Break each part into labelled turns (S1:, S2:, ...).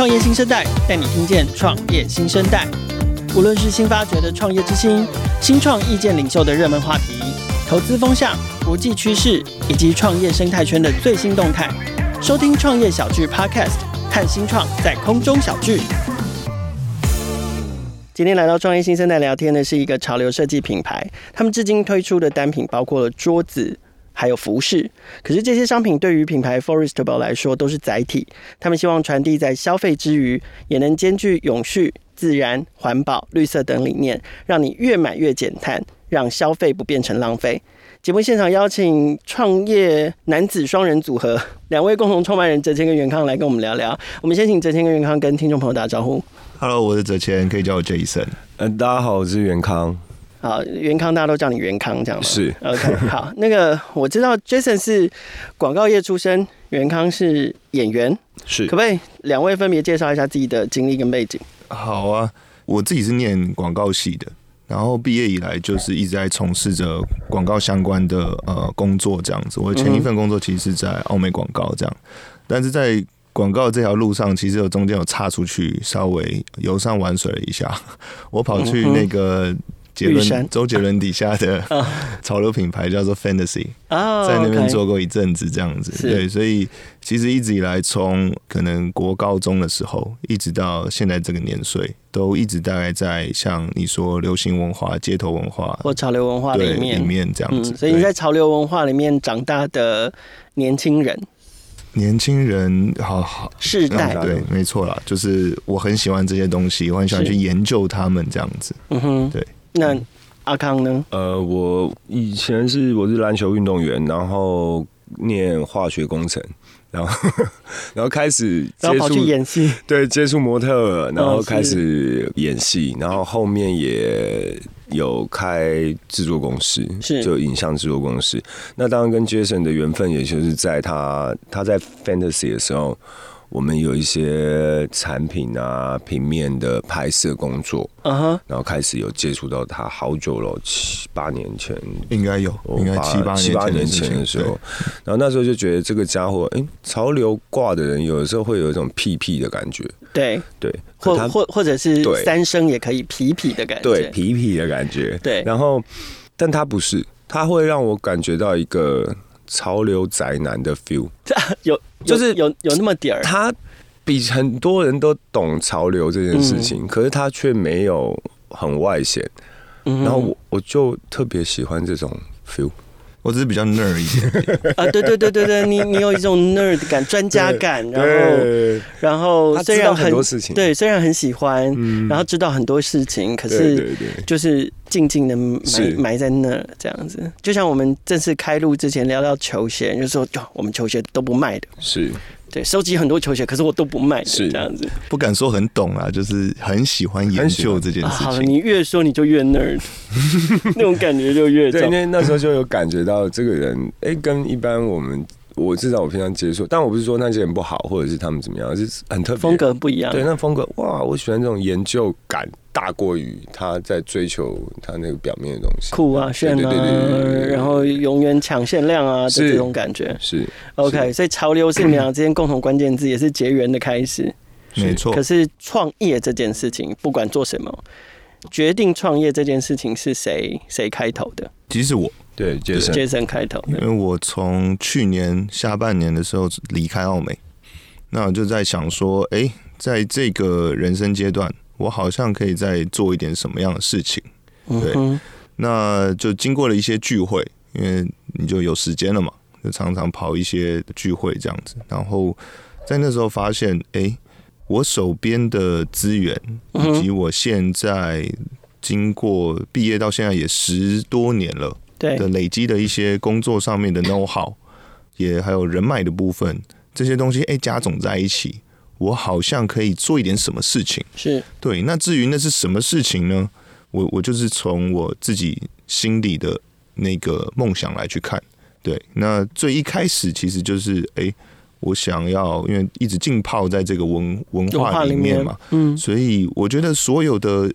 S1: 创业新生代带你听见创业新生代，无论是新发掘的创业之星、新创意见领袖的热门话题、投资风向、国际趋势以及创业生态圈的最新动态，收听创业小聚 Podcast，看新创在空中小聚。今天来到创业新生代聊天的是一个潮流设计品牌，他们至今推出的单品包括了桌子。还有服饰，可是这些商品对于品牌 Forestable 来说都是载体。他们希望传递在消费之余，也能兼具永续、自然、环保、绿色等理念，让你越买越减碳，让消费不变成浪费。节目现场邀请创业男子双人组合，两位共同创办人哲谦跟元康来跟我们聊聊。我们先请哲谦跟元康跟听众朋友打招呼。
S2: Hello，我是哲谦，可以叫我 Jason。
S3: 嗯，大家好，我是元康。
S1: 好，元康大家都叫你元康，这样吗？
S3: 是
S1: ，OK。好，那个我知道 Jason 是广告业出身，元康是演员，
S3: 是，
S1: 可不可以两位分别介绍一下自己的经历跟背景？
S2: 好啊，我自己是念广告系的，然后毕业以来就是一直在从事着广告相关的呃工作，这样子。我前一份工作其实是在奥美广告这样，但是在广告这条路上，其实有中间有岔出去，稍微游山玩水了一下，我跑去那个。杰伦，周杰伦底下的 潮流品牌叫做 Fantasy，在那边做过一阵子这样子，对，所以其实一直以来，从可能国高中的时候，一直到现在这个年岁，都一直大概在像你说流行文化、街头文化
S1: 或潮流文化里面。
S2: 里面这样子。
S1: 所以你在潮流文化里面长大的年轻人，
S2: 年轻人，好好。
S1: 世代，
S2: 对，没错啦，就是我很喜欢这些东西，我很喜欢去研究他们这样子，嗯哼，对。
S1: 那阿康呢？
S3: 呃，我以前是我是篮球运动员，然后念化学工程，然后 然后开始接
S1: 触，演戏，
S3: 对，接触模特，然后开始演戏，然后后面也有开制作公司，是就影像制作公司。那当然跟 Jason 的缘分，也就是在他他在 Fantasy 的时候。我们有一些产品啊，平面的拍摄工作，嗯哼，然后开始有接触到他好久了，七八年前
S2: 应该有，应该七八
S3: 七八年前的时候，然后那时候就觉得这个家伙，哎，潮流挂的人有的时候会有一种屁屁的感觉，
S1: 对。
S3: 对，
S1: 或或或者是三声也可以痞痞的感觉，
S3: 对，痞痞的感觉，
S1: 对，
S3: 然后但他不是，他会让我感觉到一个。潮流宅男的 feel，
S1: 有就是有有那么点儿。
S3: 他比很多人都懂潮流这件事情，嗯、可是他却没有很外显。嗯、然后我我就特别喜欢这种 feel。
S2: 我只是比较 nerd 一点。
S1: 啊，对对对对对，你你有一种 nerd 感、专家感，然后然后虽然很多事情，对，虽然很喜欢，嗯、然后知道很多事情，可是就是静静的埋埋在那这样子。就像我们正式开录之前聊到球鞋，就说我们球鞋都不卖的，
S3: 是。
S1: 对，收集很多球鞋，可是我都不卖，是这样子。
S2: 不敢说很懂啊，就是很喜欢研究这件事情。
S1: 好了，你越说你就越 nerd，那种感觉就越重。
S3: 对，因为那时候就有感觉到这个人，哎、欸，跟一般我们。我至少我平常接触，但我不是说那些人不好，或者是他们怎么样，是很特别，
S1: 风格不一样。
S3: 对，那风格哇，我喜欢这种研究感大过于他在追求他那个表面的东西，
S1: 酷啊，炫啊，然后永远抢限量啊的这种感觉。
S3: 是，是
S1: OK，所以潮流是你们俩之间共同关键字，也是结缘的开始。
S2: 没错。
S1: 可是创业这件事情，不管做什么，决定创业这件事情是谁谁开头的？
S2: 其实我。
S3: 对，Jason
S1: Jason 开头，
S2: 因为我从去年下半年的时候离开澳美，那我就在想说，哎、欸，在这个人生阶段，我好像可以再做一点什么样的事情。对，嗯、那就经过了一些聚会，因为你就有时间了嘛，就常常跑一些聚会这样子。然后在那时候发现，哎、欸，我手边的资源以及我现在经过毕业到现在也十多年了。的累积的一些工作上面的 know how，也还有人脉的部分，这些东西哎、欸、加总在一起，我好像可以做一点什么事情。
S1: 是
S2: 对。那至于那是什么事情呢？我我就是从我自己心里的那个梦想来去看。对，那最一开始其实就是哎、欸，我想要因为一直浸泡在这个文文化里面嘛，嗯，所以我觉得所有的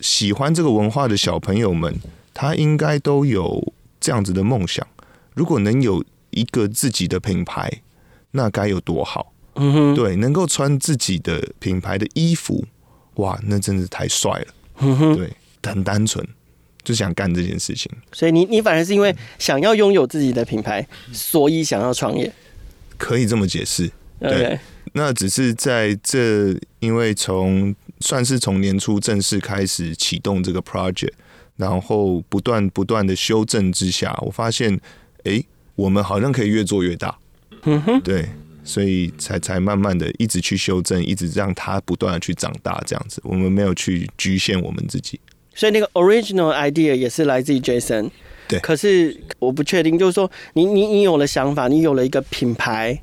S2: 喜欢这个文化的小朋友们。他应该都有这样子的梦想，如果能有一个自己的品牌，那该有多好。嗯哼，对，能够穿自己的品牌的衣服，哇，那真是太帅了。嗯哼，对，很单纯，就想干这件事情。
S1: 所以你你反而是因为想要拥有自己的品牌，所以想要创业，
S2: 可以这么解释。对.那只是在这，因为从算是从年初正式开始启动这个 project，然后不断不断的修正之下，我发现，哎、欸，我们好像可以越做越大。嗯哼，对，所以才才慢慢的一直去修正，一直让它不断的去长大，这样子，我们没有去局限我们自己。
S1: 所以那个 original idea 也是来自于 Jason。
S2: 对，
S1: 可是我不确定，就是说你你你有了想法，你有了一个品牌。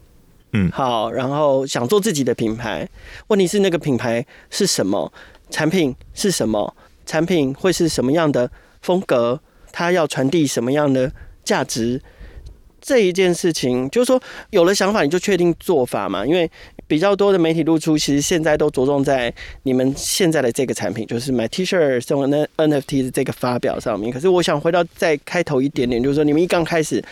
S1: 嗯，好，然后想做自己的品牌，问题是那个品牌是什么？产品是什么？产品会是什么样的风格？它要传递什么样的价值？这一件事情，就是说有了想法，你就确定做法嘛，因为。比较多的媒体露出，其实现在都着重在你们现在的这个产品，就是买 T 恤送那 NFT 的这个发表上面。可是我想回到再开头一点点，就是说你们一刚开始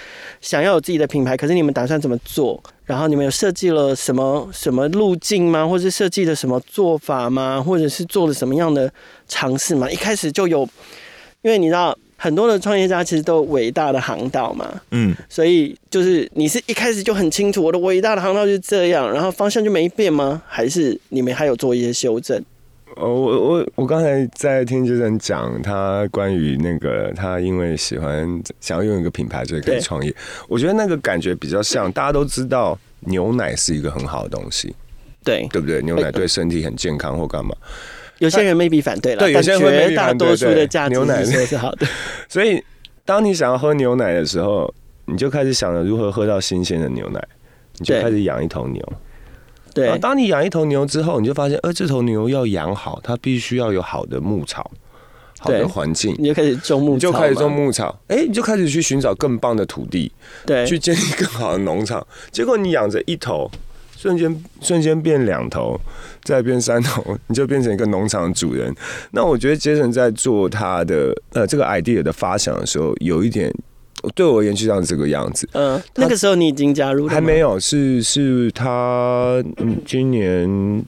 S1: 想要有自己的品牌，可是你们打算怎么做？然后你们有设计了什么什么路径吗？或是设计了什么做法吗？或者是做了什么样的尝试吗？一开始就有，因为你知道。很多的创业家其实都有伟大的航道嘛，嗯，所以就是你是一开始就很清楚我的伟大的航道就是这样，然后方向就没变吗？还是你们还有做一些修正？
S3: 哦，我我我刚才在听杰森讲他关于那个他因为喜欢想要用一个品牌所以可以创业，我觉得那个感觉比较像大家都知道牛奶是一个很好的东西，
S1: 对
S3: 对不对？牛奶对身体很健康或干嘛。
S1: 有些人未必反对了，对，有些人绝大多数的价值牛奶是好的。
S3: 所以，当你想要喝牛奶的时候，你就开始想着如何喝到新鲜的牛奶，你就开始养一头牛。对，当你养一头牛之后，你就发现，呃，这头牛要养好，它必须要有好的牧草，好的环境，
S1: 你就开始种牧草，
S3: 就开始种牧草。哎，你就开始去寻找更棒的土地，对，去建立更好的农场。结果你养着一头。瞬间瞬间变两头，再变三头，你就变成一个农场主人。那我觉得杰森在做他的呃这个 idea 的发想的时候，有一点对我而言就像这个样子。嗯、呃，
S1: 那个时候你已经加入了
S3: 还没有？是是他今年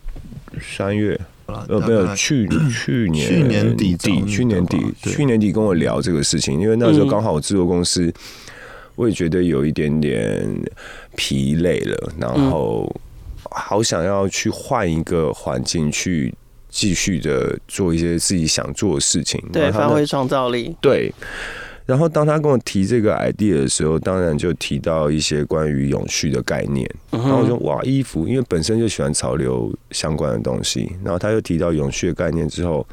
S3: 三月呃没有去 去年
S2: 去年底
S3: 底去年底去年底跟我聊这个事情，因为那时候刚好我制作公司。嗯我也觉得有一点点疲累了，然后好想要去换一个环境，去继续的做一些自己想做的事情，
S1: 对，发挥创造力。
S3: 对，然后当他跟我提这个 idea 的时候，当然就提到一些关于永续的概念。然后我说：“哇，衣服，因为本身就喜欢潮流相关的东西。”然后他又提到永续的概念之后，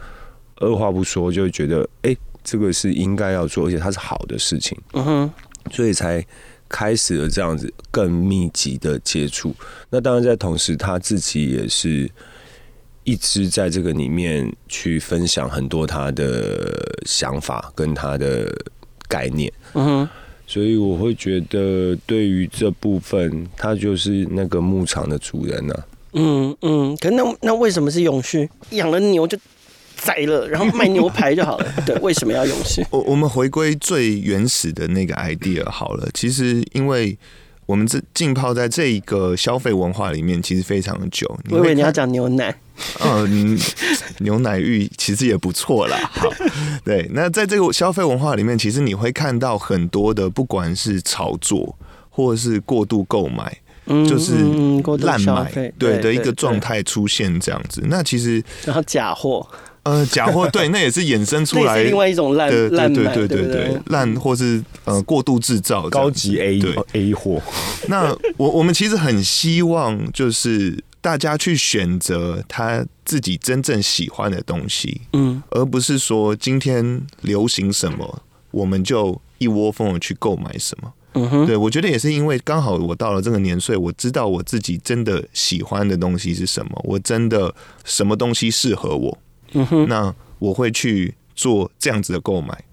S3: 二话不说就觉得：“哎，这个是应该要做，而且它是好的事情。”嗯哼。所以才开始了这样子更密集的接触。那当然，在同时，他自己也是一直在这个里面去分享很多他的想法跟他的概念。嗯哼。所以我会觉得，对于这部分，他就是那个牧场的主人呢、啊。
S1: 嗯嗯。可那那为什么是永续？养了牛就。宰了，然后卖牛排就好了。对，为什么要永续？
S2: 我我们回归最原始的那个 idea 好了。其实，因为我们这浸泡在这一个消费文化里面，其实非常的久。
S1: 我以为你要讲牛奶。
S2: 嗯，牛奶浴其实也不错啦。好，对。那在这个消费文化里面，其实你会看到很多的，不管是炒作或者是过度购买，嗯、就是滥买，对的一个状态出现这样子。那其实
S1: 然后假货。
S2: 呃，假货对，那也是衍生出来
S1: 另外一种烂烂
S2: 对对对对对烂或是呃过度制造
S3: 高级 A 对 A 货。
S2: 那我我们其实很希望就是大家去选择他自己真正喜欢的东西，嗯，而不是说今天流行什么我们就一窝蜂的去购买什么。嗯哼，对，我觉得也是因为刚好我到了这个年岁，我知道我自己真的喜欢的东西是什么，我真的什么东西适合我。那我会去做这样子的购买，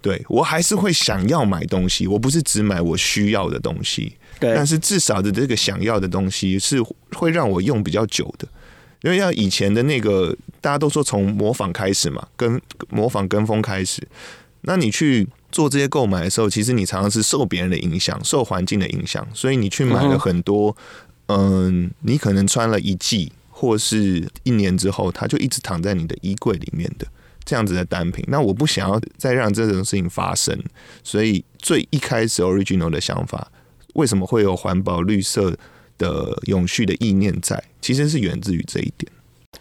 S2: 对，我还是会想要买东西，我不是只买我需要的东西，对，但是至少的这个想要的东西是会让我用比较久的，因为像以前的那个大家都说从模仿开始嘛，跟模仿跟风开始，那你去做这些购买的时候，其实你常常是受别人的影响，受环境的影响，所以你去买了很多。嗯，你可能穿了一季或是一年之后，它就一直躺在你的衣柜里面的这样子的单品。那我不想要再让这种事情发生，所以最一开始 Original 的想法，为什么会有环保、绿色的永续的意念在？其实是源自于这一点。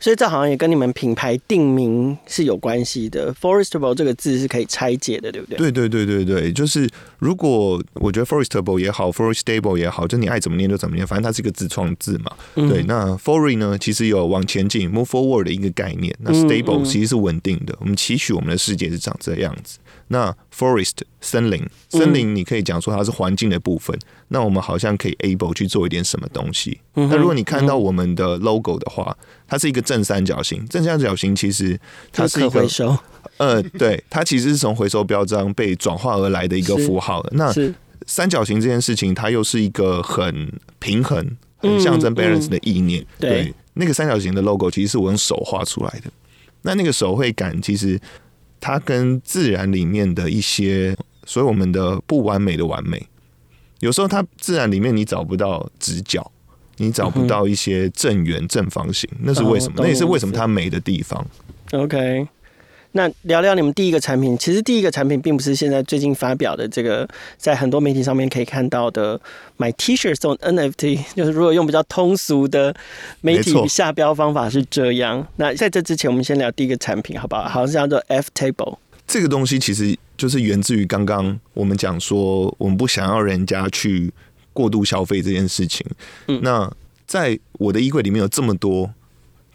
S1: 所以这好像也跟你们品牌定名是有关系的。Forestable 这个字是可以拆解的，对不对？
S2: 对对对对对，就是如果我觉得 Forestable 也好，Forestable 也好，就你爱怎么念就怎么念，反正它是一个自创字嘛。嗯、对，那 For 呢，其实有往前进 （move forward） 的一个概念。那 Stable 其实是稳定的，嗯嗯，我们期许我们的世界是长这样子。那 forest 森林，森林你可以讲说它是环境的部分。嗯、那我们好像可以 able 去做一点什么东西。嗯、那如果你看到我们的 logo 的话，它是一个正三角形。正三角形其实它是一个
S1: 回收，
S2: 呃，对，它其实是从回收标章被转化而来的一个符号。那三角形这件事情，它又是一个很平衡、很象征 balance 的意念。嗯嗯、对，对，那个三角形的 logo 其实是我用手画出来的。那那个手绘感其实。它跟自然里面的一些，所以我们的不完美的完美，有时候它自然里面你找不到直角，你找不到一些正圆正方形，那是为什么？那也是为什么它美的地方。
S1: OK。那聊聊你们第一个产品，其实第一个产品并不是现在最近发表的这个，在很多媒体上面可以看到的买 T-shirt 送 NFT，就是如果用比较通俗的媒体下标方法是这样。那在这之前，我们先聊第一个产品，好不好？好像是叫做 F Table。
S2: 这个东西其实就是源自于刚刚我们讲说，我们不想要人家去过度消费这件事情。嗯，那在我的衣柜里面有这么多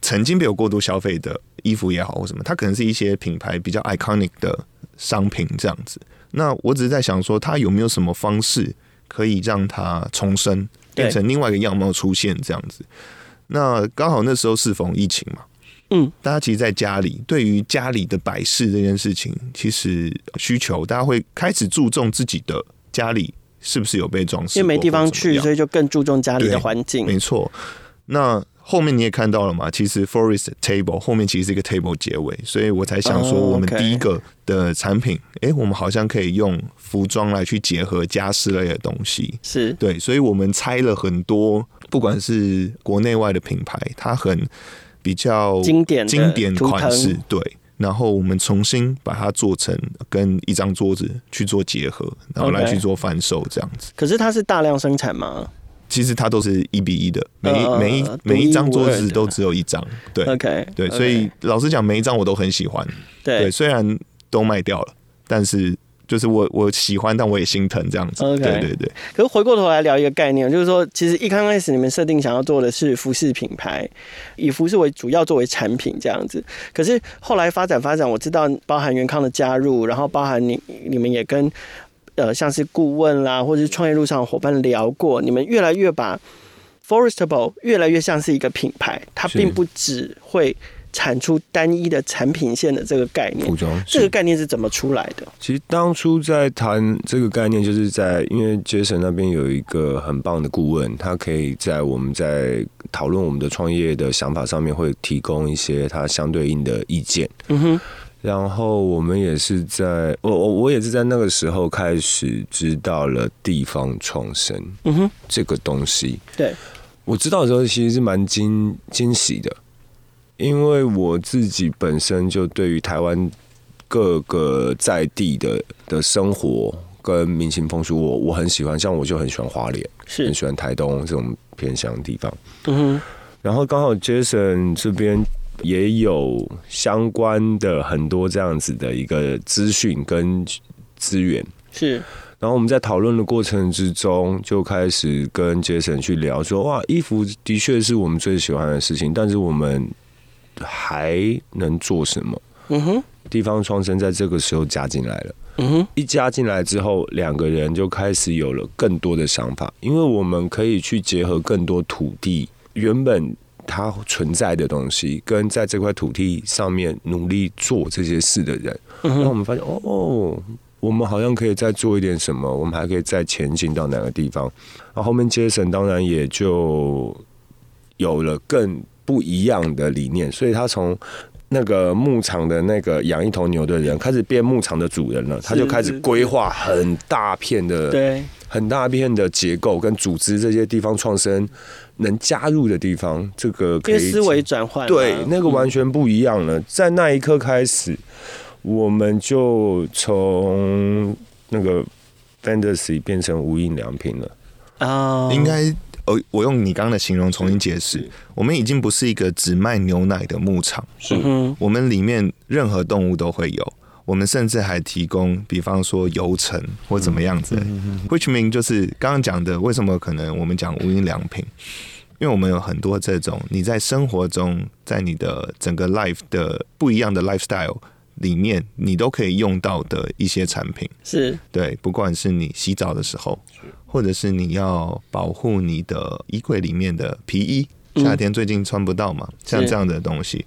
S2: 曾经被我过度消费的。衣服也好或什么，它可能是一些品牌比较 iconic 的商品这样子。那我只是在想说，它有没有什么方式可以让它重生，变成另外一个样貌出现这样子？那刚好那时候适逢疫情嘛，嗯，大家其实在家里，对于家里的摆饰这件事情，其实需求大家会开始注重自己的家里是不是有被装饰，
S1: 因为没地方去，所以就更注重家里的环境。
S2: 没错，那。后面你也看到了嘛？其实 Forest Table 后面其实是一个 table 结尾，所以我才想说，我们第一个的产品，哎、oh, 我们好像可以用服装来去结合家饰类的东西，
S1: 是
S2: 对，所以我们拆了很多，不管是国内外的品牌，它很比较
S1: 经典
S2: 经典款式，对，然后我们重新把它做成跟一张桌子去做结合，然后来去做贩售这样子。
S1: Okay. 可是它是大量生产吗？
S2: 其实它都是一比一的，每一每一每一张桌子都只有一张，对
S1: ，OK，
S2: 对，所以老实讲，每一张我都很喜欢，对，虽然都卖掉了，但是就是我我喜欢，但我也心疼这样子，对对对。
S1: 可是回过头来聊一个概念，就是说，其实一刚开始你们设定想要做的是服饰品牌，以服饰为主要作为产品这样子，可是后来发展发展，我知道包含元康的加入，然后包含你你们也跟。呃，像是顾问啦，或者是创业路上的伙伴聊过，你们越来越把 Forestable 越来越像是一个品牌，它并不只会产出单一的产品线的这个概念。这个概念是怎么出来的？
S3: 其实当初在谈这个概念，就是在因为 Jason 那边有一个很棒的顾问，他可以在我们在讨论我们的创业的想法上面，会提供一些他相对应的意见。嗯哼。然后我们也是在我我我也是在那个时候开始知道了地方创生，嗯哼，这个东西，
S1: 对，
S3: 我知道的时候其实是蛮惊惊喜的，因为我自己本身就对于台湾各个在地的的生活跟民情风俗，我我很喜欢，像我就很喜欢花莲，是。很喜欢台东这种偏乡的地方，嗯哼，然后刚好 Jason 这边。也有相关的很多这样子的一个资讯跟资源，
S1: 是。
S3: 然后我们在讨论的过程之中，就开始跟杰森去聊说：哇，衣服的确是我们最喜欢的事情，但是我们还能做什么？嗯哼。地方创生在这个时候加进来了。嗯哼。一加进来之后，两个人就开始有了更多的想法，因为我们可以去结合更多土地原本。它存在的东西，跟在这块土地上面努力做这些事的人，那、嗯、我们发现哦，我们好像可以再做一点什么，我们还可以再前进到哪个地方？然后后面杰森当然也就有了更不一样的理念，所以他从那个牧场的那个养一头牛的人，开始变牧场的主人了，他就开始规划很大片的，对，很大片的结构跟组织这些地方创生。能加入的地方，这个可以
S1: 思维转换，
S3: 对，那个完全不一样了。嗯、在那一刻开始，我们就从那个 fantasy 变成无印良品了。
S2: 啊，应该。哦，我用你刚刚的形容重新解释，我们已经不是一个只卖牛奶的牧场，是，我们里面任何动物都会有，我们甚至还提供，比方说油层或怎么样子，which mean 就是刚刚讲的，为什么可能我们讲无印良品？因为我们有很多这种你在生活中，在你的整个 life 的不一样的 lifestyle 里面，你都可以用到的一些产品，
S1: 是
S2: 对，不管是你洗澡的时候。或者是你要保护你的衣柜里面的皮衣，夏天最近穿不到嘛，像这样的东西。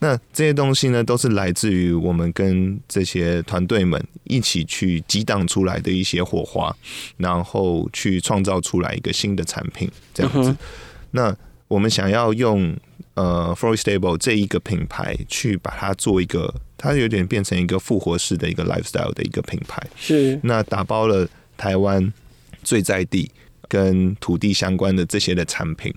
S2: 那这些东西呢，都是来自于我们跟这些团队们一起去激荡出来的一些火花，然后去创造出来一个新的产品，这样子。那我们想要用呃 Floristable 这一个品牌去把它做一个，它有点变成一个复活式的一个 lifestyle 的一个品牌。
S1: 是。
S2: 那打包了台湾。最在地跟土地相关的这些的产品，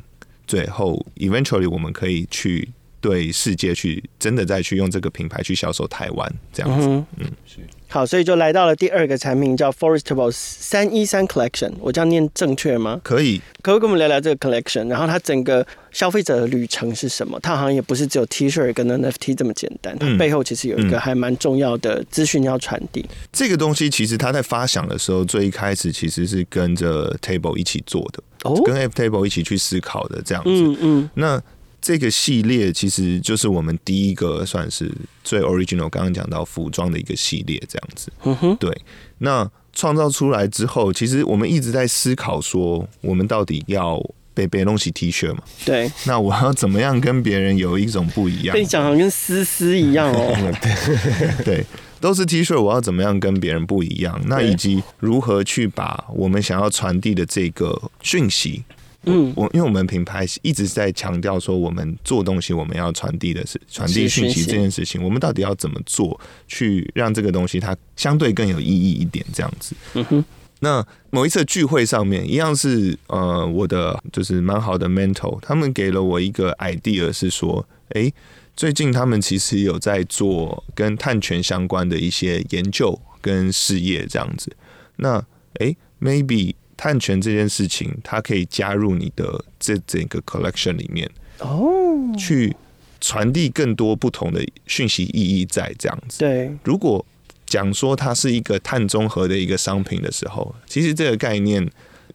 S2: 最后 eventually 我们可以去对世界去真的再去用这个品牌去销售台湾这样子，嗯，嗯是。
S1: 好，所以就来到了第二个产品，叫 Forestables 三一三 Collection。我这样念正确吗？
S2: 可以，
S1: 可不可以跟我们聊聊这个 Collection？然后它整个消费者的旅程是什么？它好像也不是只有 T-shirt 跟 NFT 这么简单，它背后其实有一个还蛮重要的资讯要传递。
S2: 这个东西其实它在发想的时候，最一开始其实是跟着 Table 一起做的，哦，跟 F Table 一起去思考的这样子。嗯嗯，那。这个系列其实就是我们第一个算是最 original，刚刚讲到服装的一个系列，这样子。嗯哼，对。那创造出来之后，其实我们一直在思考说，我们到底要被背弄起 T 恤嘛？
S1: 对。
S2: 那我要怎么样跟别人有一种不一样？
S1: 被你讲，好像跟丝丝一样哦。
S2: 对，对，都是 T 恤，我要怎么样跟别人不一样？那以及如何去把我们想要传递的这个讯息。嗯，我因为我们品牌一直在强调说，我们做东西，我们要传递的是传递讯息这件事情。我们到底要怎么做，去让这个东西它相对更有意义一点？这样子。嗯哼。那某一次聚会上面，一样是呃，我的就是蛮好的 mentor，他们给了我一个 idea，是说，哎，最近他们其实有在做跟碳权相关的一些研究跟事业这样子。那哎，maybe。碳权这件事情，它可以加入你的这整个 collection 里面哦，去传递更多不同的讯息意义在这样子。
S1: 对，
S2: 如果讲说它是一个碳中和的一个商品的时候，其实这个概念，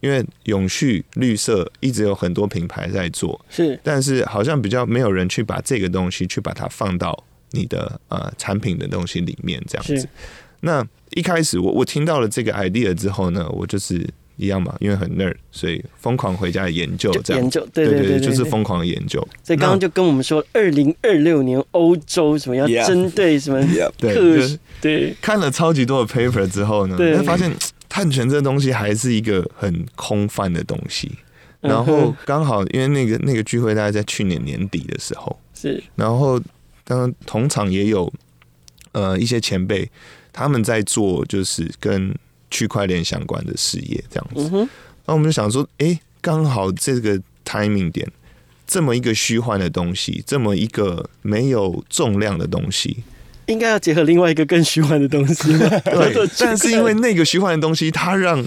S2: 因为永续绿色一直有很多品牌在做，
S1: 是，
S2: 但是好像比较没有人去把这个东西去把它放到你的呃产品的东西里面这样子。那一开始我我听到了这个 idea 之后呢，我就是。一样嘛，因为很 nerd，所以疯狂回家研究这样。
S1: 研究，对对对，
S2: 就是疯狂研究。
S1: 所以刚刚就跟我们说，二零二六年欧洲什么要针对什么
S2: 对
S1: 对，对，
S2: 看了超级多的 paper 之后呢，会发现碳权这东西还是一个很空泛的东西。然后刚好因为那个那个聚会大概在去年年底的时候，
S1: 是，然
S2: 后当然同场也有呃一些前辈他们在做，就是跟。区块链相关的事业这样子，那我们就想说，哎，刚好这个 timing 点，这么一个虚幻的东西，这么一个没有重量的东西，
S1: 应该要结合另外一个更虚幻的东西。
S2: 对，但是因为那个虚幻的东西，它让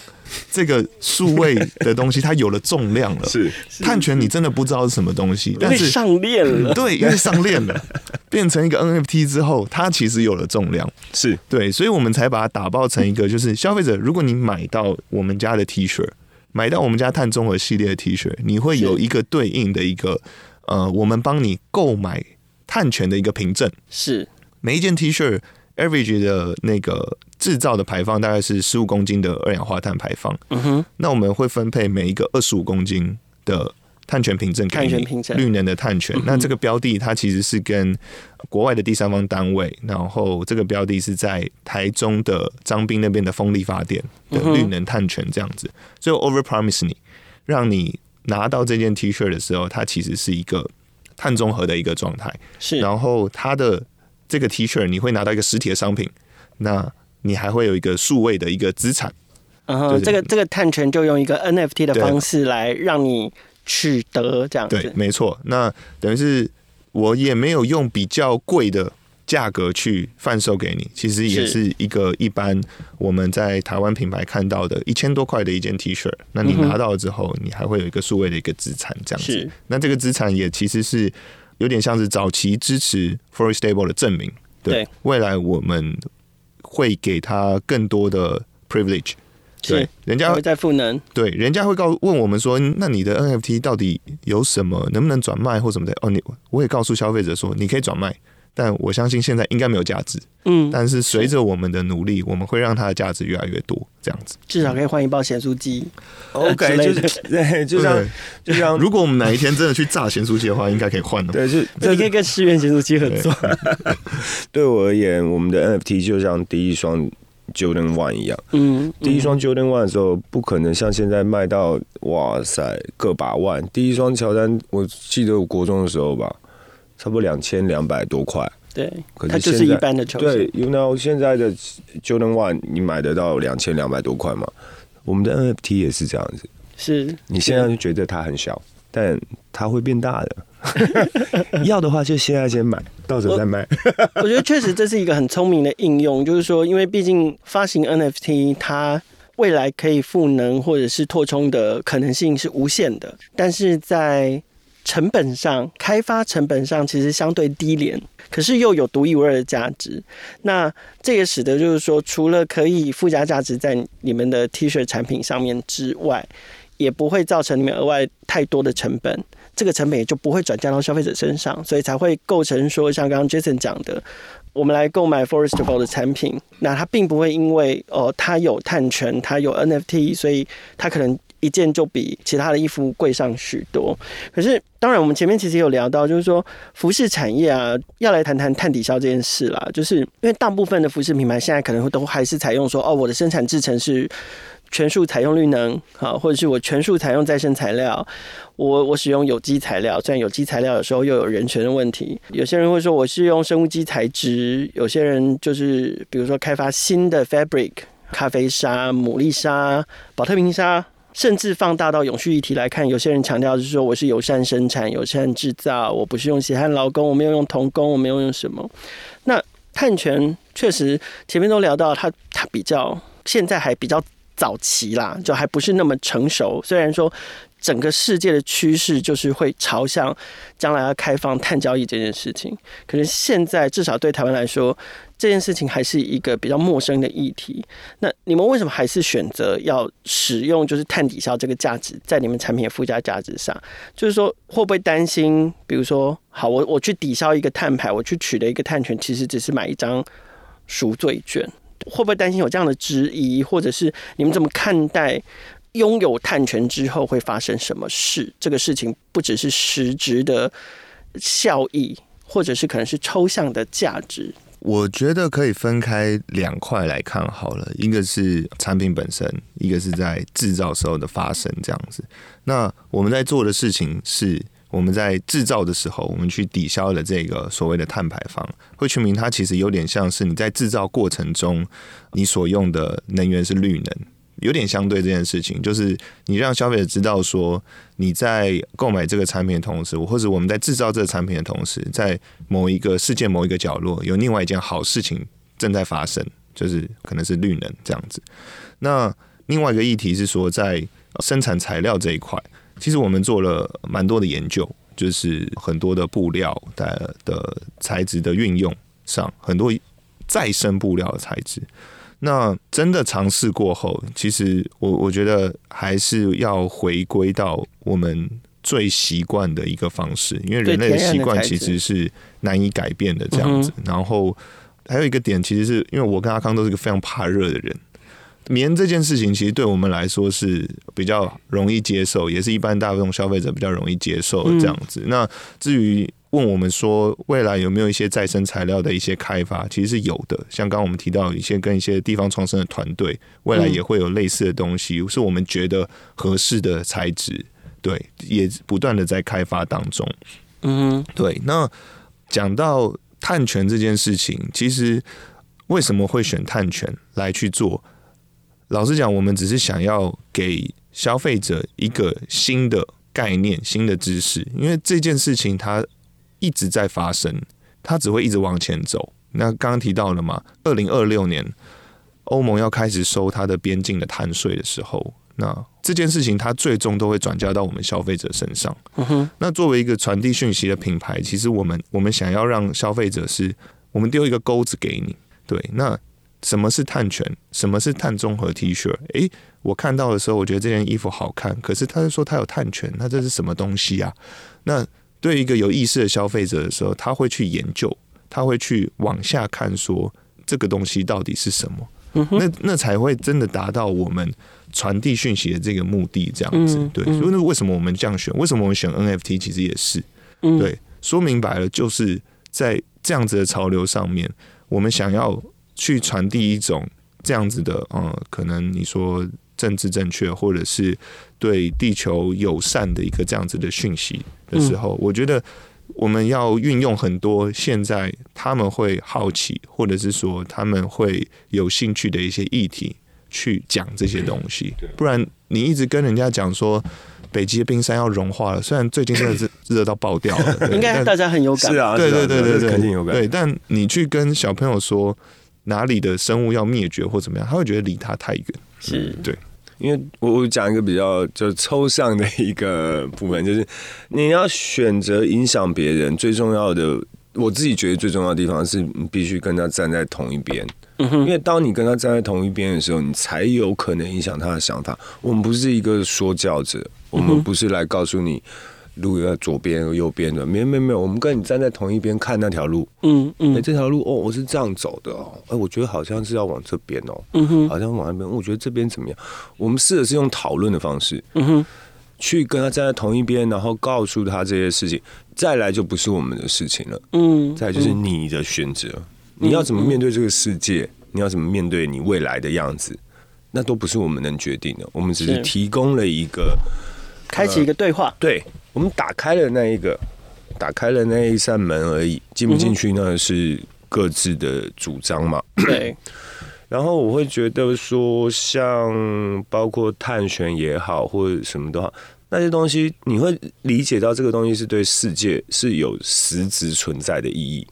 S2: 这个数位的东西它有了重量了。
S3: 是
S2: 探权，你真的不知道是什么东西，但是
S1: 上链了。
S2: 对，因为上链了。变成一个 NFT 之后，它其实有了重量，
S3: 是
S2: 对，所以我们才把它打包成一个，就是消费者，如果你买到我们家的 T 恤，买到我们家碳中和系列的 T 恤，你会有一个对应的一个，呃，我们帮你购买碳权的一个凭证，
S1: 是
S2: 每一件 T 恤 average 的那个制造的排放大概是十五公斤的二氧化碳排放，嗯哼，那我们会分配每一个二十五公斤的。碳权凭证，碳权凭证，绿能的碳权。那这个标的，它其实是跟国外的第三方单位，然后这个标的是在台中的张斌那边的风力发电的绿能碳权这样子。所以 over promise 你，让你拿到这件 T 恤的时候，它其实是一个碳中和的一个状态。
S1: 是，
S2: 然后它的这个 T 恤，你会拿到一个实体的商品，那你还会有一个数位的一个资产。
S1: 嗯哼，这个这个碳权就用一个 NFT 的方式来让你取得这样子。
S2: 对，没错。那等于是我也没有用比较贵的价格去贩售给你，其实也是一个一般我们在台湾品牌看到的一千多块的一件 T 恤。那你拿到了之后，你还会有一个数位的一个资产这样子。那这个资产也其实是有点像是早期支持 Flory Stable 的证明。对，未来我们会给他更多的 privilege。对，人家
S1: 会在赋能。
S2: 对，人家会告问我们说，那你的 NFT 到底有什么？能不能转卖或什么的？哦，你我也告诉消费者说，你可以转卖。但我相信现在应该没有价值，嗯，但是随着我们的努力，我们会让它的价值越来越多，这样子。
S1: 至少可以换一包咸酥鸡，
S3: OK，就是 对，就像就像
S2: 如果我们哪一天真的去炸咸酥鸡的话，应该可以换的，
S3: 对，就
S1: 你可以跟世元咸酥鸡合作。
S3: 对。我而言，我们的 NFT 就像第一双 Jordan One 一样，嗯，第一双 Jordan One 的时候，不可能像现在卖到哇塞个把万，第一双乔丹，我记得我国中的时候吧。差不多两千两百多块，
S1: 对，可是它就是一般的球鞋。
S3: 对，You know，现在的 Jordan One 你买得到两千两百多块吗？我们的 NFT 也是这样子，
S1: 是
S3: 你现在就觉得它很小，但它会变大的。要的话就现在先买，到时候再卖。
S1: 我，我觉得确实这是一个很聪明的应用，就是说，因为毕竟发行 NFT 它未来可以赋能或者是扩充的可能性是无限的，但是在成本上，开发成本上其实相对低廉，可是又有独一无二的价值。那这也使得就是说，除了可以附加价值在你们的 T 恤产品上面之外，也不会造成你们额外太多的成本。这个成本也就不会转嫁到消费者身上，所以才会构成说，像刚刚 Jason 讲的，我们来购买 Forestable 的产品，那它并不会因为哦，它有碳权，它有 NFT，所以它可能。一件就比其他的衣服贵上许多，可是当然，我们前面其实有聊到，就是说服饰产业啊，要来谈谈碳抵消这件事啦。就是因为大部分的服饰品牌现在可能都还是采用说，哦，我的生产制程是全数采用绿能，好，或者是我全数采用再生材料，我我使用有机材料，虽然有机材料有时候又有人权的问题。有些人会说我是用生物基材质，有些人就是比如说开发新的 fabric，咖啡沙、牡蛎沙、宝特瓶沙。甚至放大到永续议题来看，有些人强调是说，我是友善生产、友善制造，我不是用血汗劳工，我没有用童工，我没有用什么。那碳权确实前面都聊到，它它比较现在还比较早期啦，就还不是那么成熟。虽然说。整个世界的趋势就是会朝向将来要开放碳交易这件事情，可是现在至少对台湾来说，这件事情还是一个比较陌生的议题。那你们为什么还是选择要使用就是碳抵消这个价值在你们产品的附加价值上？就是说会不会担心，比如说，好，我我去抵消一个碳排，我去取得一个碳权，其实只是买一张赎罪券，会不会担心有这样的质疑，或者是你们怎么看待？拥有碳权之后会发生什么事？这个事情不只是实质的效益，或者是可能是抽象的价值。
S2: 我觉得可以分开两块来看好了，一个是产品本身，一个是在制造时候的发生这样子。那我们在做的事情是，我们在制造的时候，我们去抵消了这个所谓的碳排放。会去明它其实有点像是你在制造过程中，你所用的能源是绿能。有点相对这件事情，就是你让消费者知道说，你在购买这个产品的同时，或者我们在制造这个产品的同时，在某一个世界某一个角落，有另外一件好事情正在发生，就是可能是绿能这样子。那另外一个议题是说，在生产材料这一块，其实我们做了蛮多的研究，就是很多的布料的的材质的运用上，很多再生布料的材质。那真的尝试过后，其实我我觉得还是要回归到我们最习惯的一个方式，因为人类的习惯其实是难以改变的这样子。然后还有一个点，其实是因为我跟阿康都是个非常怕热的人，棉这件事情其实对我们来说是比较容易接受，也是一般大众消费者比较容易接受的这样子。那至于问我们说，未来有没有一些再生材料的一些开发？其实是有的，像刚刚我们提到一些跟一些地方创生的团队，未来也会有类似的东西，是我们觉得合适的材质，对，也不断的在开发当中。嗯，对。那讲到碳权这件事情，其实为什么会选碳权来去做？老实讲，我们只是想要给消费者一个新的概念、新的知识，因为这件事情它一直在发生，它只会一直往前走。那刚刚提到了嘛，二零二六年欧盟要开始收它的边境的碳税的时候，那这件事情它最终都会转嫁到我们消费者身上。
S1: 嗯哼。
S2: 那作为一个传递讯息的品牌，其实我们我们想要让消费者是，我们丢一个钩子给你，对，那。什么是碳权？什么是碳中和 T 恤？诶，我看到的时候，我觉得这件衣服好看，可是他就说他有碳权，那这是什么东西啊？那对一个有意识的消费者的时候，他会去研究，他会去往下看，说这个东西到底是什么？
S1: 嗯、
S2: 那那才会真的达到我们传递讯息的这个目的。这样子，
S1: 嗯、
S2: 对。所以那为什么我们这样选？为什么我们选 NFT？其实也是，
S1: 嗯、
S2: 对，说明白了，就是在这样子的潮流上面，我们想要。去传递一种这样子的，嗯，可能你说政治正确，或者是对地球友善的一个这样子的讯息的时候，我觉得我们要运用很多现在他们会好奇，或者是说他们会有兴趣的一些议题去讲这些东西，不然你一直跟人家讲说。北极的冰山要融化了，虽然最近真的是热到爆掉了，
S1: 应该大家很有感。
S3: 是啊，
S2: 对对对对对，
S3: 肯定有感。
S2: 对，但你去跟小朋友说哪里的生物要灭绝或怎么样，他会觉得离他太远。
S1: 是，
S2: 对，
S3: 因为我我讲一个比较就抽象的一个部分，就是你要选择影响别人，最重要的，我自己觉得最重要的地方是你必须跟他站在同一边。因为当你跟他站在同一边的时候，你才有可能影响他的想法。我们不是一个说教者，我们不是来告诉你路要左边右边的，没有没有没有，我们跟你站在同一边看那条路。
S1: 嗯嗯，
S3: 哎，这条路哦，我是这样走的哦，哎，我觉得好像是要往这边哦，
S1: 嗯哼，
S3: 好像往那边，我觉得这边怎么样？我们试的是用讨论的方式，
S1: 嗯哼，
S3: 去跟他站在同一边，然后告诉他这些事情，再来就不是我们的事情了。
S1: 嗯，
S3: 再来就是你的选择。你要怎么面对这个世界？你要怎么面对你未来的样子？那都不是我们能决定的。我们只是提供了一个
S1: 开启一个对话。呃、
S3: 对，我们打开了那一个，打开了那一扇门而已。进不进去那是各自的主张嘛。
S1: 对。
S3: 然后我会觉得说，像包括碳权也好，或者什么都好，那些东西你会理解到这个东西是对世界是有实质存在的意义。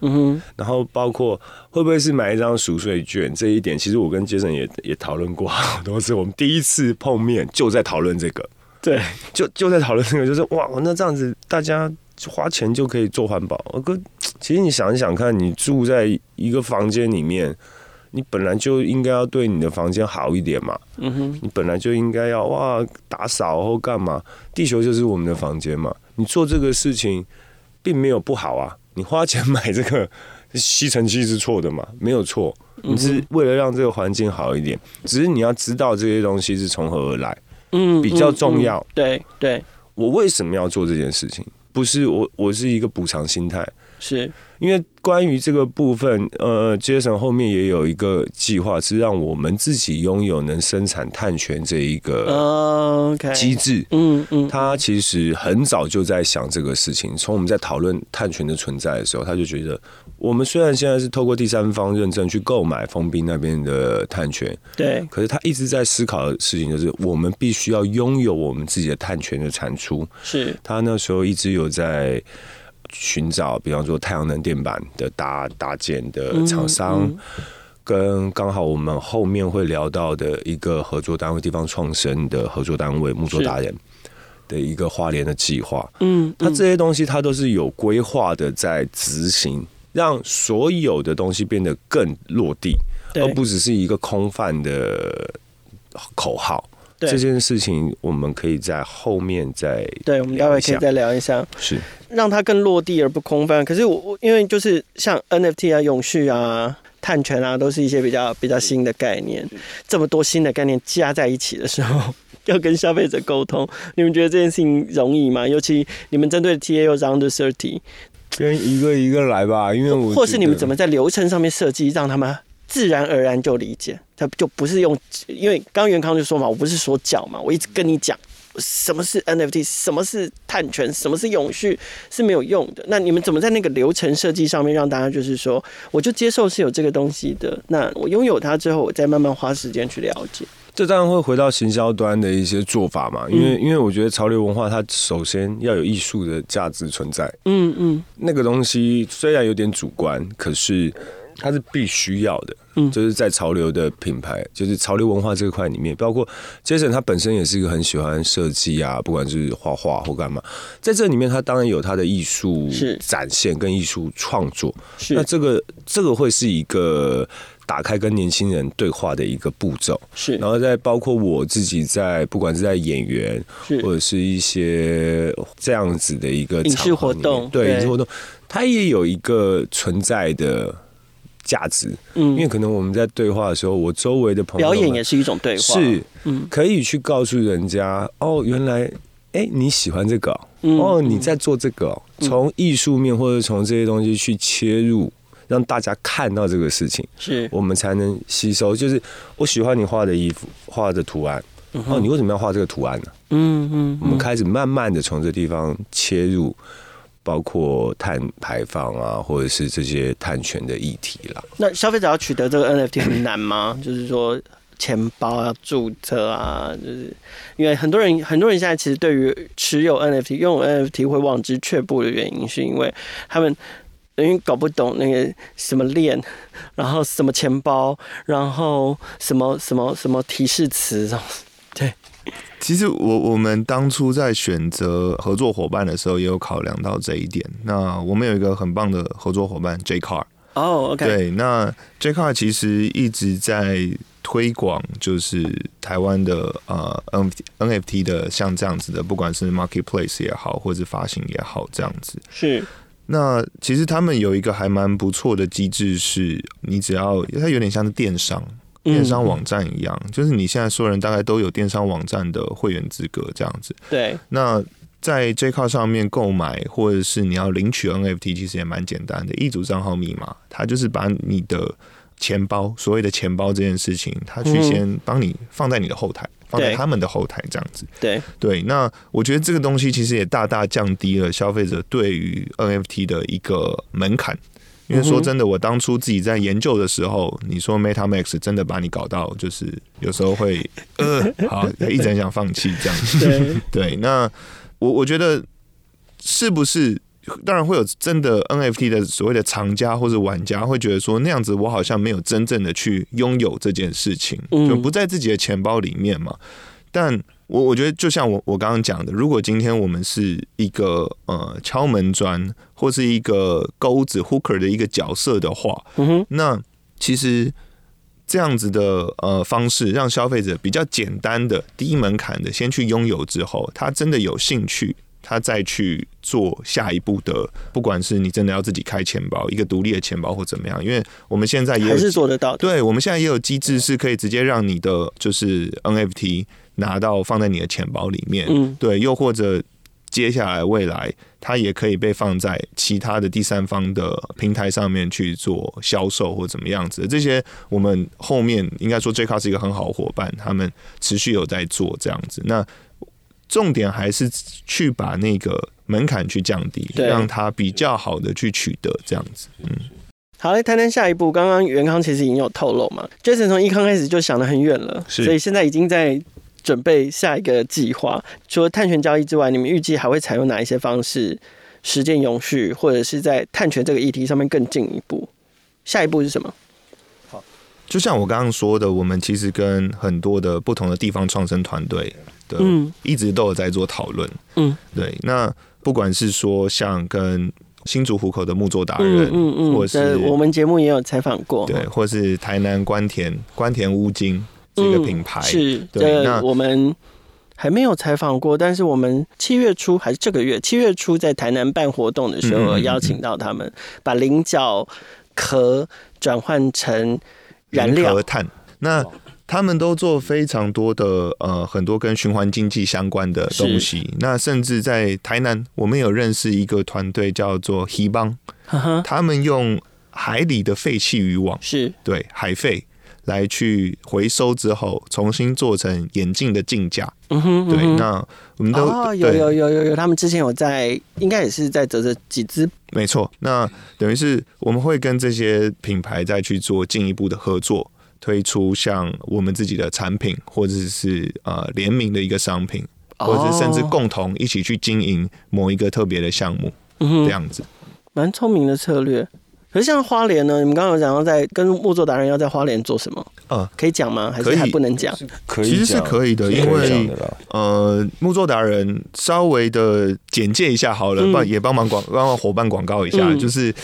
S1: 嗯哼，
S3: 然后包括会不会是买一张赎税券这一点，其实我跟杰森也也讨论过好多次。我们第一次碰面就在讨论这个，
S1: 对，
S3: 就就在讨论这个，就是哇，那这样子大家花钱就可以做环保。哥，其实你想一想看，你住在一个房间里面，你本来就应该要对你的房间好一点嘛。
S1: 嗯哼，
S3: 你本来就应该要哇打扫或干嘛，地球就是我们的房间嘛。你做这个事情并没有不好啊。你花钱买这个吸尘器是错的嘛？没有错，你是为了让这个环境好一点。只是你要知道这些东西是从何而来，
S1: 嗯，
S3: 比较重要。
S1: 对对，
S3: 我为什么要做这件事情？不是我，我是一个补偿心态，
S1: 是
S3: 因为关于这个部分，呃，Jason 后面也有一个计划，是让我们自己拥有能生产碳权这一个机制。
S1: 嗯嗯，
S3: 他其实很早就在想这个事情，从我们在讨论碳权的存在的时候，他就觉得，我们虽然现在是透过第三方认证去购买封冰那边的碳权，
S1: 对，
S3: 可是他一直在思考的事情就是，我们必须要拥有我们自己的碳权的产出。
S1: 是
S3: 他那时候一直有在。寻找，比方说太阳能电板的搭搭建的厂商，嗯嗯、跟刚好我们后面会聊到的一个合作单位——地方创生的合作单位木作达人的一个花莲的计划。
S1: 嗯，
S3: 它这些东西它都是有规划的，在执行，让所有的东西变得更落地，而不只是一个空泛的口号。这件事情我们可以在后面再
S1: 对，我们待会可以再聊一下，
S3: 是
S1: 让它更落地而不空泛。可是我我因为就是像 NFT 啊、永续啊、碳权啊，都是一些比较比较新的概念。这么多新的概念加在一起的时候，要跟消费者沟通，你们觉得这件事情容易吗？尤其你们针对 TA 又是 Under Thirty，
S3: 跟一个一个来吧。因为我
S1: 或是你们怎么在流程上面设计，让他们自然而然就理解。他就不是用，因为刚元康就说嘛，我不是说教嘛，我一直跟你讲什么是 NFT，什么是碳权，什么是永续是没有用的。那你们怎么在那个流程设计上面让大家就是说，我就接受是有这个东西的，那我拥有它之后，我再慢慢花时间去了解。
S3: 这当然会回到行销端的一些做法嘛，因为、嗯、因为我觉得潮流文化它首先要有艺术的价值存在，嗯嗯，那个东西虽然有点主观，可是它是必须要的，嗯，就是在潮流的品牌，就是潮流文化这块里面，包括 Jason 他本身也是一个很喜欢设计啊，不管是画画或干嘛，在这里面他当然有他的艺术展现跟艺术创作，是。那这个这个会是一个。打开跟年轻人对话的一个步骤，是，然后再包括我自己在，不管是在演员，或者是一些这样子的一个
S1: 影视活动，
S3: 对。影视活动，它也有一个存在的价值，嗯，因为可能我们在对话的时候，我周围的朋友
S1: 表演也是一种对话，
S3: 是，嗯，可以去告诉人家，哦，原来，哎，你喜欢这个，哦，你在做这个，从艺术面或者从这些东西去切入。让大家看到这个事情，是我们才能吸收。就是我喜欢你画的衣服，画的图案。哦，你为什么要画这个图案呢？嗯嗯，我们开始慢慢的从这地方切入，包括碳排放啊，或者是这些碳权的议题啦。
S1: 那消费者要取得这个 NFT 很难吗？就是说钱包要注册啊，就是因为很多人很多人现在其实对于持有 NFT、拥有 NFT 会望之却步的原因，是因为他们。因为搞不懂那个什么链，然后什么钱包，然后什么什么什么提示词，对。
S2: 其实我我们当初在选择合作伙伴的时候，也有考量到这一点。那我们有一个很棒的合作伙伴 J Car。
S1: 哦，OK。
S2: 对，那 J Car 其实一直在推广，就是台湾的呃 N NFT 的像这样子的，不管是 Marketplace 也好，或者发行也好，这样子
S1: 是。
S2: 那其实他们有一个还蛮不错的机制，是你只要它有点像是电商、电商网站一样，就是你现在所有人大概都有电商网站的会员资格这样子。
S1: 对。
S2: 那在 J-Card 上面购买，或者是你要领取 NFT，其实也蛮简单的，一组账号密码，它就是把你的钱包，所谓的钱包这件事情，它去先帮你放在你的后台。放在他们的后台这样子，
S1: 对
S2: 对，那我觉得这个东西其实也大大降低了消费者对于 NFT 的一个门槛。因为说真的，我当初自己在研究的时候，你说 MetaMask 真的把你搞到，就是有时候会呃，好，一直很想放弃这样子。对，那我我觉得是不是？当然会有真的 NFT 的所谓的藏家或者玩家会觉得说，那样子我好像没有真正的去拥有这件事情，就不在自己的钱包里面嘛。但我我觉得就像我我刚刚讲的，如果今天我们是一个呃敲门砖或是一个钩子 hooker 的一个角色的话，那其实这样子的呃方式让消费者比较简单的低门槛的先去拥有之后，他真的有兴趣。他再去做下一步的，不管是你真的要自己开钱包，一个独立的钱包或怎么样，因为我们现在也
S1: 还是做得到。
S2: 对，我们现在也有机制是可以直接让你的就是 NFT 拿到放在你的钱包里面。嗯，对，又或者接下来未来它也可以被放在其他的第三方的平台上面去做销售或怎么样子。这些我们后面应该说 J-Card 是一个很好的伙伴，他们持续有在做这样子。那重点还是去把那个门槛去降低，对让它比较好的去取得这样子。嗯，
S1: 好，来谈谈下一步。刚刚元康其实已经有透露嘛，Jason 从一康开始就想得很远了，是所以现在已经在准备下一个计划。除了碳权交易之外，你们预计还会采用哪一些方式实践永续，或者是在碳权这个议题上面更进一步？下一步是什么？
S2: 好，就像我刚刚说的，我们其实跟很多的不同的地方创生团队。嗯，一直都有在做讨论。嗯，对。那不管是说像跟新竹湖口的木作达人，嗯嗯，或者是
S1: 我们节目也有采访过，
S2: 对，或是台南官田官田乌金这个品牌，
S1: 是。对，那我们还没有采访过，但是我们七月初还是这个月七月初在台南办活动的时候，邀请到他们把菱角壳转换成燃料
S2: 碳。那他们都做非常多的呃很多跟循环经济相关的东西。那甚至在台南，我们有认识一个团队叫做 Hebang，他们用海里的废弃渔网，是对海废来去回收之后，重新做成眼镜的镜架。嗯哼，对，那我们都、
S1: 哦、有有有有有，他们之前有在，应该也是在啧啧集资。
S2: 没错，那等于是我们会跟这些品牌再去做进一步的合作。推出像我们自己的产品，或者是呃联名的一个商品，或者甚至共同一起去经营某一个特别的项目，这样子，
S1: 蛮聪明的策略。可是像花莲呢？你们刚刚有讲要在跟木作达人要在花莲做什么？呃，可以讲吗？还是还不能讲？
S2: 可以，其实是可以的，因为呃，木作达人稍微的简介一下好了，帮、嗯、也帮忙广帮忙伙伴广告一下，嗯、就是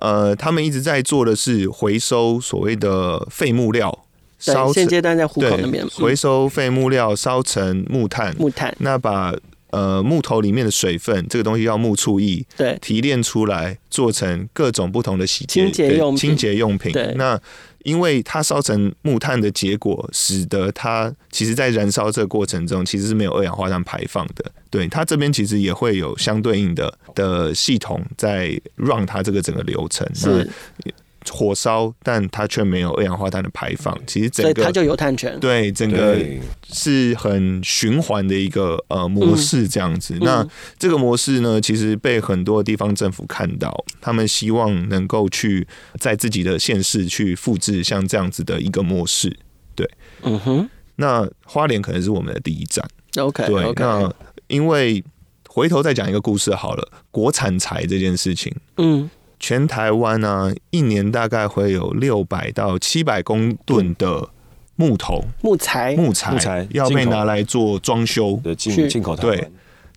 S2: 呃，他们一直在做的是回收所谓的废木料，烧
S1: 现阶段在湖口那边
S2: 回收废木料烧成木炭，
S1: 木炭
S2: 那把。呃，木头里面的水分，这个东西叫木醋液，
S1: 对，
S2: 提炼出来做成各种不同的洗
S1: 清洁用
S2: 清洁用品。
S1: 对，
S2: 那因为它烧成木炭的结果，使得它其实在燃烧这个过程中，其实是没有二氧化碳排放的。对，它这边其实也会有相对应的的系统在 run 它这个整个流程。
S1: 是。
S2: 火烧，但它却没有二氧化碳的排放。其实整个
S1: 它就有碳权。
S2: 对，整个是很循环的一个呃模式这样子。嗯、那这个模式呢，其实被很多地方政府看到，他们希望能够去在自己的县市去复制像这样子的一个模式。对，
S1: 嗯哼。
S2: 那花莲可能是我们的第一站。
S1: OK，
S2: 对。
S1: Okay.
S2: 那因为回头再讲一个故事好了，国产材这件事情，
S1: 嗯。
S2: 全台湾呢、啊，一年大概会有六百到七百公吨的木头、
S1: 木材、
S2: 木材、木材要被拿来做装修。
S3: 的进进口，
S2: 对，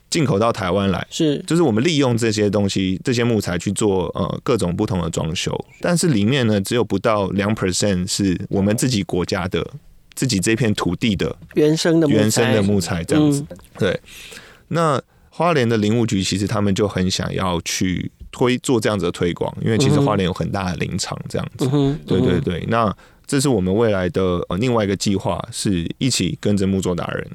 S2: 进口到台湾来。
S1: 是，
S2: 就是我们利用这些东西、这些木材去做呃各种不同的装修，但是里面呢，只有不到两 percent 是我们自己国家的、自己这片土地的
S1: 原生的
S2: 原生的木材这样子。
S1: 嗯、
S2: 对，那花莲的林务局其实他们就很想要去。推做这样子的推广，因为其实花莲有很大的林场，这样子，
S1: 嗯、
S2: 对对对。那这是我们未来的呃另外一个计划，是一起跟着木作达人，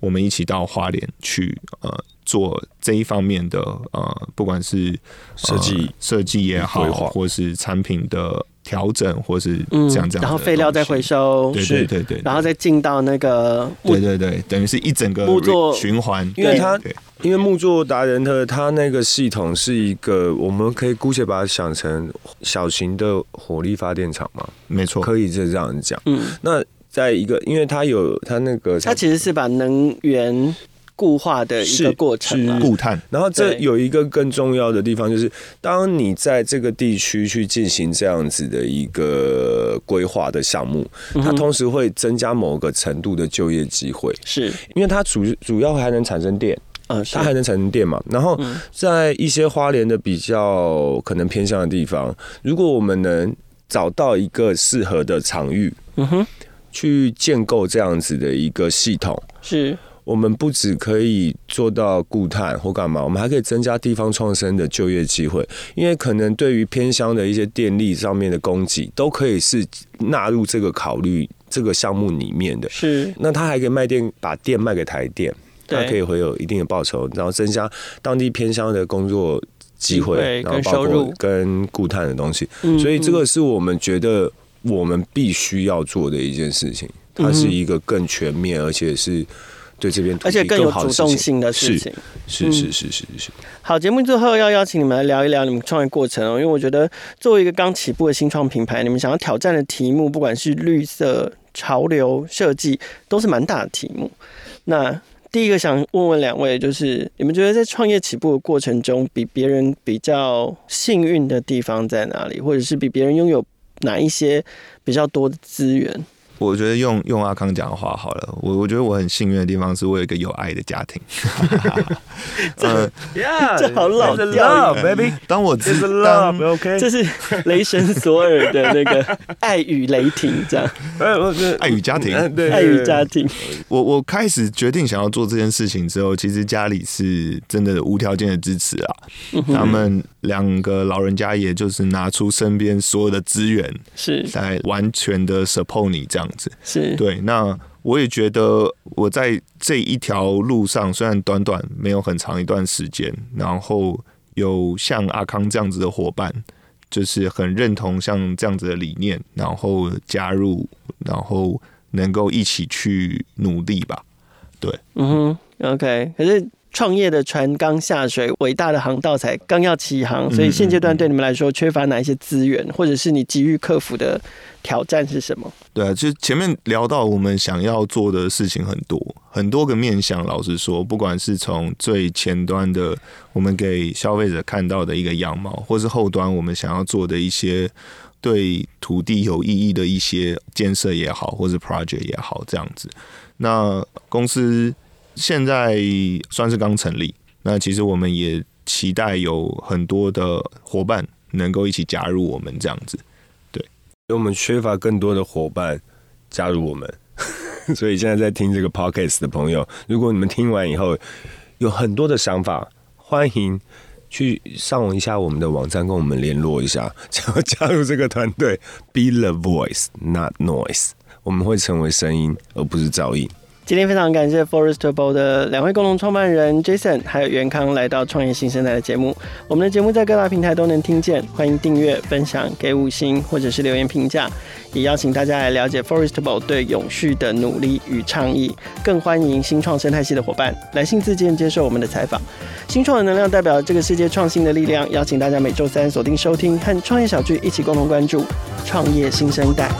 S2: 我们一起到花莲去呃做这一方面的呃，不管是
S3: 设计
S2: 设计也好，或是产品的。调整或是这样这样，
S1: 然后废料再回收，
S2: 对对对对，
S1: 然后再进到那个，
S2: 对对对，等于是一整个木作循环。
S3: 因为它，因为木作达人的他那个系统是一个，我们可以姑且把它想成小型的火力发电厂嘛，
S2: 没错，
S3: 可以这样讲。嗯，那在一个，因为它有它那个，
S1: 它其实是把能源。固化的一个过程，
S2: 固碳。
S3: 然后这有一个更重要的地方，就是当你在这个地区去进行这样子的一个规划的项目，它同时会增加某个程度的就业机会，
S1: 是。
S3: 因为它主主要还能产生电，
S1: 嗯，
S3: 它还能产生电嘛。然后在一些花莲的比较可能偏向的地方，如果我们能找到一个适合的场域，
S1: 嗯哼，
S3: 去建构这样子的一个系统，
S1: 是。
S3: 我们不只可以做到固碳或干嘛，我们还可以增加地方创生的就业机会。因为可能对于偏乡的一些电力上面的供给，都可以是纳入这个考虑这个项目里面的。
S1: 是，
S3: 那他还可以卖电，把电卖给台电，他可以会有一定的报酬，然后增加当地偏乡的工作机会，然后包括跟固碳的东西。所以这个是我们觉得我们必须要做的一件事情。它是一个更全面，而且是。对这边，
S1: 而且更有主动性的事情，
S3: 是是是是是。
S1: 好，节目最后要邀请你们来聊一聊你们创业过程哦，因为我觉得作为一个刚起步的新创品牌，你们想要挑战的题目，不管是绿色、潮流、设计，都是蛮大的题目。那第一个想问问两位，就是你们觉得在创业起步的过程中，比别人比较幸运的地方在哪里，或者是比别人拥有哪一些比较多的资源？
S2: 我觉得用用阿康讲的话好了，我我觉得我很幸运的地方是我有一个有爱的家庭。
S1: 这这好老的
S3: baby。
S2: 当我知道
S1: ，OK，这是雷神索尔的那个爱与雷霆，这样。
S2: 爱与家庭，
S1: 对爱与家庭。
S2: 我我开始决定想要做这件事情之后，其实家里是真的无条件的支持啊。他们两个老人家也就是拿出身边所有的资源，
S1: 是
S2: 来完全的 support 你这样。样子
S1: 是
S2: 对，那我也觉得我在这一条路上，虽然短短没有很长一段时间，然后有像阿康这样子的伙伴，就是很认同像这样子的理念，然后加入，然后能够一起去努力吧。对，
S1: 嗯哼，OK。可是创业的船刚下水，伟大的航道才刚要起航，所以现阶段对你们来说缺乏哪一些资源，或者是你急于克服的挑战是什么？
S2: 对啊，其实前面聊到我们想要做的事情很多，很多个面向。老实说，不管是从最前端的我们给消费者看到的一个样貌，或是后端我们想要做的一些对土地有意义的一些建设也好，或是 project 也好，这样子。那公司。现在算是刚成立，那其实我们也期待有很多的伙伴能够一起加入我们这样子，对，
S3: 因为我们缺乏更多的伙伴加入我们，所以现在在听这个 podcast 的朋友，如果你们听完以后有很多的想法，欢迎去上一下我们的网站，跟我们联络一下，想 要加入这个团队，Be the voice, not noise，我们会成为声音，而不是噪音。
S1: 今天非常感谢 Forestable 的两位共同创办人 Jason 还有元康来到创业新生代的节目。我们的节目在各大平台都能听见，欢迎订阅、分享、给五星或者是留言评价。也邀请大家来了解 Forestable 对永续的努力与倡议。更欢迎新创生态系的伙伴来信自荐接受我们的采访。新创的能量代表这个世界创新的力量，邀请大家每周三锁定收听，和创业小聚一起共同关注创业新生代。